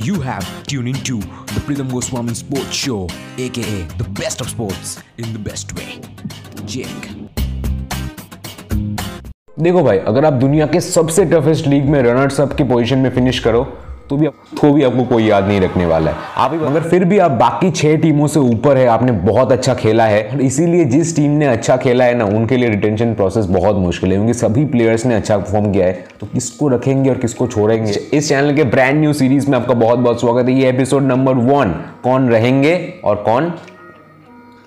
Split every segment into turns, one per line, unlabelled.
You have tuned into the Pritham Goswami Sports Show, aka the best of sports in the best way. Jake.
देखो भाई अगर आप दुनिया के सबसे टफेस्ट लीग में रनर्स अप की पोजीशन में फिनिश करो तो भी तो भी आपको कोई याद नहीं रखने वाला है। आप ही अगर फिर भी आप बाकी छह टीमों से ऊपर है, आपने बहुत अच्छा खेला है। इसीलिए जिस टीम ने अच्छा खेला है ना, उनके लिए रिटेंशन प्रोसेस बहुत मुश्किल है, क्योंकि सभी प्लेयर्स ने अच्छा परफॉर्म किया है। तो किसको रखेंगे और किसको छोड़ेंगे? इस चैनल के ब्रांड न्यू सीरीज़ में आपका बहुत बहुत स्वागत है। ये एपिसोड नंबर वन कौन रहेंगे और कौन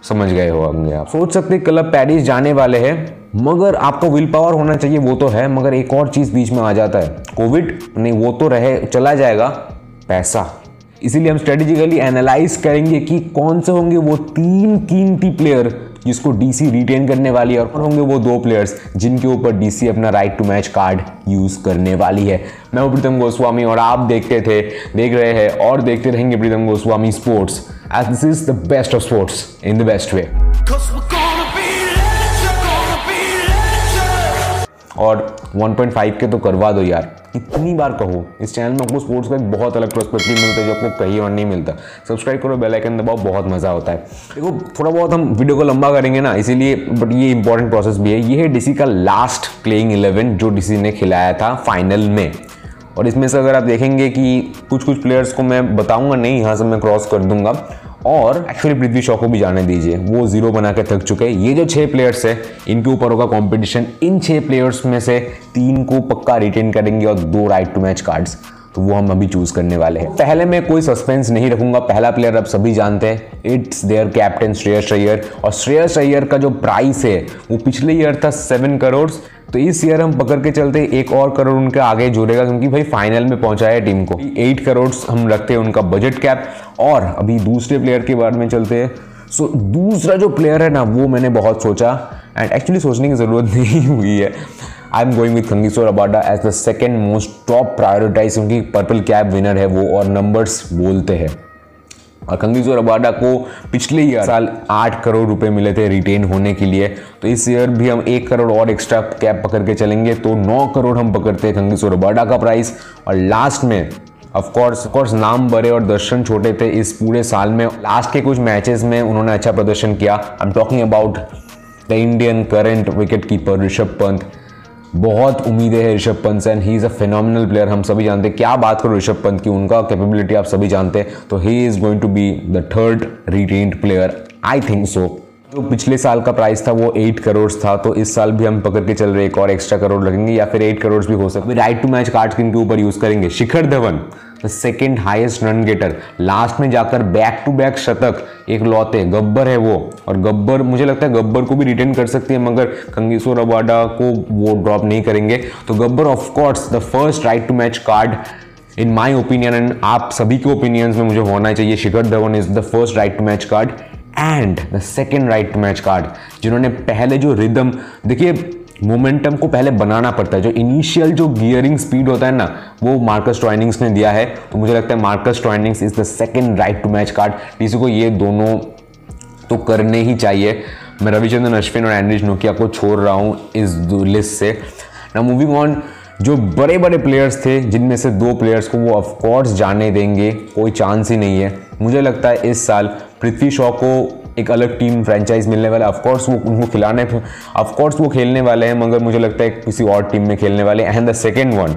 समझ गए हो होंगे आप। सोच सकते क्लब पेरिस जाने वाले हैं, मगर आपको विल पावर होना चाहिए, वो तो है, मगर एक और चीज़ बीच में आ जाता है कोविड नहीं, वो तो रहे, चला जाएगा, पैसा। इसीलिए हम स्ट्रेटेजिकली एनालाइज करेंगे कि कौन से होंगे वो तीन कीमती प्लेयर जिसको डीसी रिटेन करने वाली है, और होंगे वो दो प्लेयर्स जिनके ऊपर डीसी अपना right to match card use करने वाली है। मैं हूँ प्रीतम गोस्वामी, और आप देखते थे, देख रहे हैं, और देखते रहेंगे Pritam Goswami sports as this is the best of sports in the best way
Cause we're gonna be legends, gonna be legends.
और 1.5 के तो करवा दो यार। इतनी बार कहो इस चैनल में आपको स्पोर्ट्स का एक बहुत अलग पर्सपेक्टिव मिलता है जो आपको कहीं और नहीं मिलता। सब्सक्राइब करो बेल आइकन दबाओ बहुत मज़ा होता है। देखो थोड़ा बहुत हम वीडियो को लंबा करेंगे ना इसीलिए बट ये इंपॉर्टेंट प्रोसेस भी है। ये है डीसी का लास्ट प्लेइंग 11 जो डीसी ने खिलाया था फाइनल में। और इसमें से अगर आप देखेंगे कि कुछ कुछ प्लेयर्स को मैं बताऊँगा, नहीं, यहाँ से मैं क्रॉस कर दूँगा। और एक्चुअली पृथ्वी शॉ को भी जाने दीजिए। वो ज़ीरो बना के थक चुके हैं। ये जो छः प्लेयर्स है, इनके ऊपर होगा कंपटीशन इन छः प्लेयर्स में से तीन को पक्का रिटेन करेंगे और दो राइट टू मैच कार्ड्स तो वो हम अभी चूज़ करने वाले हैं। पहले मैं कोई सस्पेंस नहीं रखूँगा, पहला प्लेयर अब सभी जानते हैं it's their captain Shreyas Iyer और श्रेयस अय्यर का जो प्राइस है, वो पिछले ईयर था सेवन करोड़ तो इस ईयर हम पकड़ के चलते एक और करोड़ उनके आगे जुड़ेगा, क्योंकि भाई फाइनल में पहुँचा है टीम को। एट करोड़ हम रखते हैं उनका बजट कैप और अभी दूसरे प्लेयर के बारे में चलते हैं। सो दूसरा जो प्लेयर है ना, वो मैंने बहुत सोचा एंड एक्चुअली सोचने की ज़रूरत नहीं हुई है। I am going with खंगीसोर Rabada as the second most top prioritise क्योंकि पर्पल कैब विनर है वो और नंबर्स बोलते हैं। और खंगीजोर अबाडा को पिछले ईयर साल आठ करोड़ रुपए मिले थे रिटेन होने के लिए। तो इस ईयर भी हम एक करोड़ और एक्स्ट्रा कैब पकड़ के चलेंगे तो नौ करोड़ हम पकड़ते हैं खंगीजोर अबाडा का प्राइस और लास्ट में ऑफ़ कोर्स कोर्स नाम बड़े और दर्शन छोटे थे इस पूरे साल में। लास्ट के कुछ मैचेस में उन्होंने अच्छा प्रदर्शन किया। I am talking about the Indian current wicket keeper Rishabh Pant बहुत उम्मीदें हैं ऋषभ पंत से and he is a phenomenal player हम सभी जानते हैं, क्या बात करो ऋषभ पंत की, उनका कैपेबिलिटी आप सभी जानते हैं। तो he is going to be the third retained player I think so जो पिछले साल का प्राइस था, वो एट करोड़ था। तो इस साल भी हम पकड़ के चल रहे एक और एक्स्ट्रा करोड़ लगेंगे, या फिर एट करोड़ भी हो सकते राइट टू मैच कार्ड किन के ऊपर यूज़ करेंगे। Shikhar Dhawan second highest run getter last में जाकर बैक टू बैक शतक, एक लौते, गब्बर है वो। और गब्बर, मुझे लगता है गब्बर को भी रिटेन कर सकती है, मगर कंगेश्वर अबाडा को वो ड्रॉप नहीं करेंगे। तो Gabbar of course the first right to match card in my opinion and आप सभी के ओपिनियंस में मुझे होना चाहिए। Shikhar Dhawan is the first right to match card and the second right to match card जिन्होंने पहले जो रिदम देखिए मोमेंटम को पहले बनाना पड़ता है। जो इनिशियल जो गियरिंग स्पीड होता है ना, वो मार्कस ट्वाइनिंग्स ने दिया है। तो मुझे लगता है Marcus Stoinis is the second right to match card किसी को ये दोनों तो करने ही चाहिए। मैं रविचंद्रन, अश्विन और एंड्रिज नोकिया को छोड़ रहा हूँ इस लिस्ट से। ना मूविंग ऑन जो बड़े बड़े प्लेयर्स थे, जिनमें से दो प्लेयर्स को वो ऑफकोर्स जाने देंगे, कोई चांस ही नहीं है। मुझे लगता है इस साल पृथ्वी शॉ को एक अलग टीम फ्रेंचाइज मिलने वाला है। ऑफकोर्स वो उनको खिलाने ऑफकोर्स वो खेलने वाले हैं, मगर मुझे लगता है किसी और टीम में खेलने वाले and the second one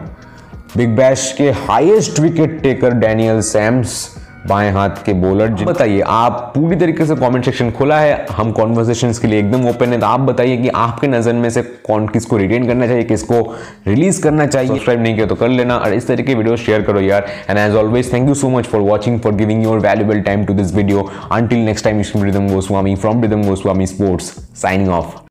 Big Bash के highest wicket taker Daniel Sams बाएँ हाथ के बॉलर बताइए, आप पूरी तरीके से कमेंट सेक्शन खुला है, हम कॉन्वर्सेशन के लिए एकदम ओपन है तो आप बताइए कि आपके नज़र में से कौन किसको रिटेन करना चाहिए, किसको रिलीज़ करना चाहिए। सब्सक्राइब नहीं किया तो कर लेना, और इस तरीके वीडियो शेयर करो यार। And as always thank you so much for watching for giving your valuable time to this video until next time Rhythm Goswami from Rhythm Goswami sports signing off